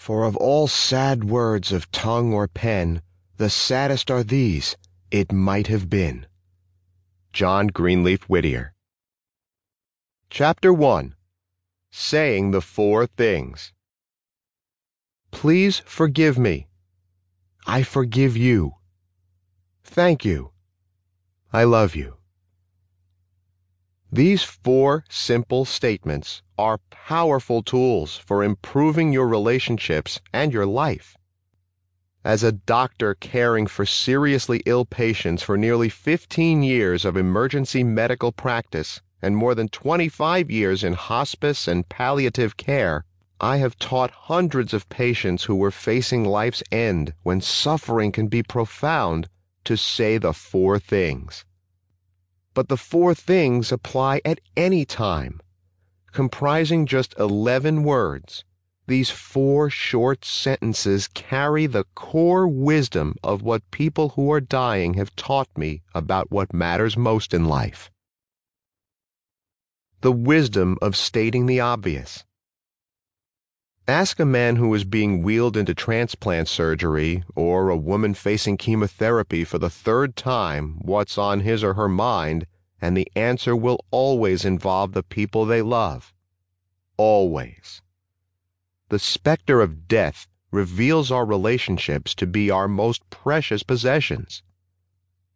For of all sad words of tongue or pen, the saddest are these, It might have been. John Greenleaf Whittier. Chapter 1 Saying the Four Things. Please forgive me. I forgive you. Thank you. I love you. These four simple statements are powerful tools for improving your relationships and your life. As a doctor caring for seriously ill patients for nearly 15 years of emergency medical practice and more than 25 years in hospice and palliative care, I have taught hundreds of patients who were facing life's end when suffering can be profound to say the four things. But the four things apply at any time. Comprising just 11 words, these four short sentences carry the core wisdom of what people who are dying have taught me about what matters most in life. The wisdom of stating the obvious. Ask a man who is being wheeled into transplant surgery or a woman facing chemotherapy for the third time what's on his or her mind, and the answer will always involve the people they love. Always. The specter of death reveals our relationships to be our most precious possessions.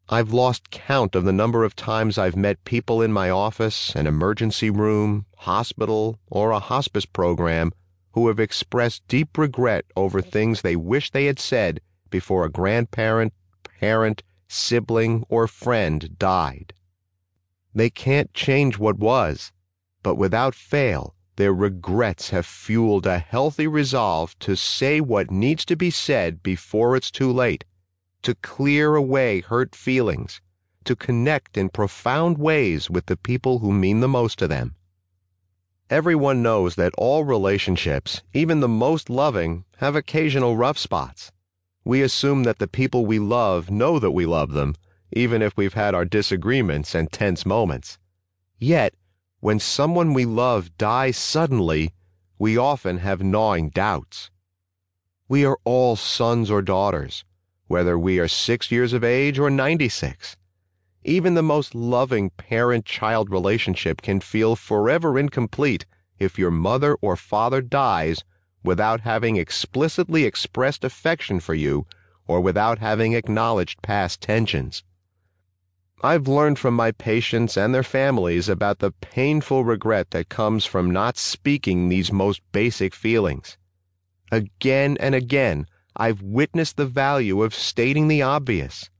I've lost count of the number of times I've met people in my office, an emergency room, hospital, or a hospice program who have expressed deep regret over things they wish they had said before a grandparent, parent, sibling, or friend died. They can't change what was, but without fail, their regrets have fueled a healthy resolve to say what needs to be said before it's too late, to clear away hurt feelings, to connect in profound ways with the people who mean the most to them. Everyone knows that all relationships, even the most loving, have occasional rough spots. We assume that the people we love know that we love them, even if we've had our disagreements and tense moments. Yet, when someone we love dies suddenly, we often have gnawing doubts. We are all sons or daughters, whether we are six years of age or 96. Even the most loving parent child relationship can feel forever incomplete if your mother or father dies without having explicitly expressed affection for you or without having acknowledged past tensions. I've learned from my patients and their families about the painful regret that comes from not speaking these most basic feelings. Again and again, I've witnessed the value of stating the obvious.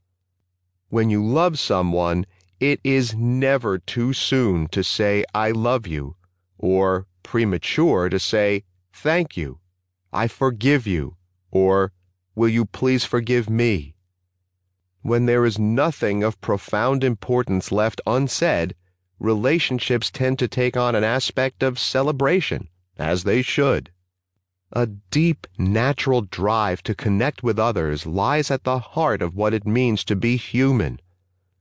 When you love someone, it is never too soon to say, I love you, or premature to say, Thank you, I forgive you, or Will you please forgive me? When there is nothing of profound importance left unsaid, relationships tend to take on an aspect of celebration, as they should. A deep, natural drive to connect with others lies at the heart of what it means to be human.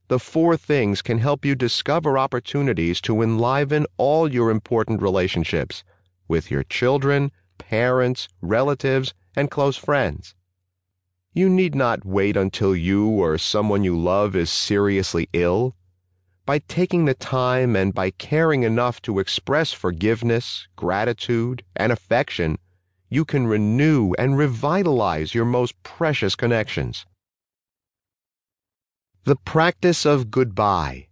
The four things can help you discover opportunities to enliven all your important relationships with your children, parents, relatives, and close friends. You need not wait until you or someone you love is seriously ill. By taking the time and by caring enough to express forgiveness, gratitude, and affection, you can renew and revitalize your most precious connections. The practice of goodbye.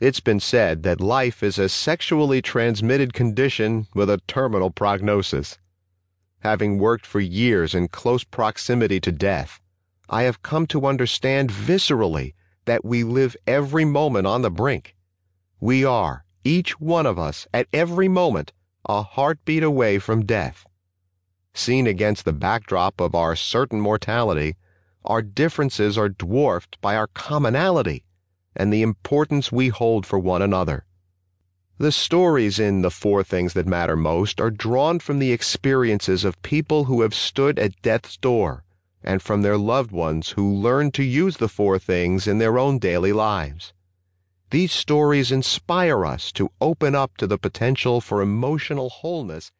It's been said that life is a sexually transmitted condition with a terminal prognosis. Having worked for years in close proximity to death, I have come to understand viscerally that we live every moment on the brink. We are, each one of us, at every moment, a heartbeat away from death. Seen against the backdrop of our certain mortality, our differences are dwarfed by our commonality and the importance we hold for one another. The stories in The Four Things That Matter Most are drawn from the experiences of people who have stood at death's door and from their loved ones who learned to use the four things in their own daily lives. These stories inspire us to open up to the potential for emotional wholeness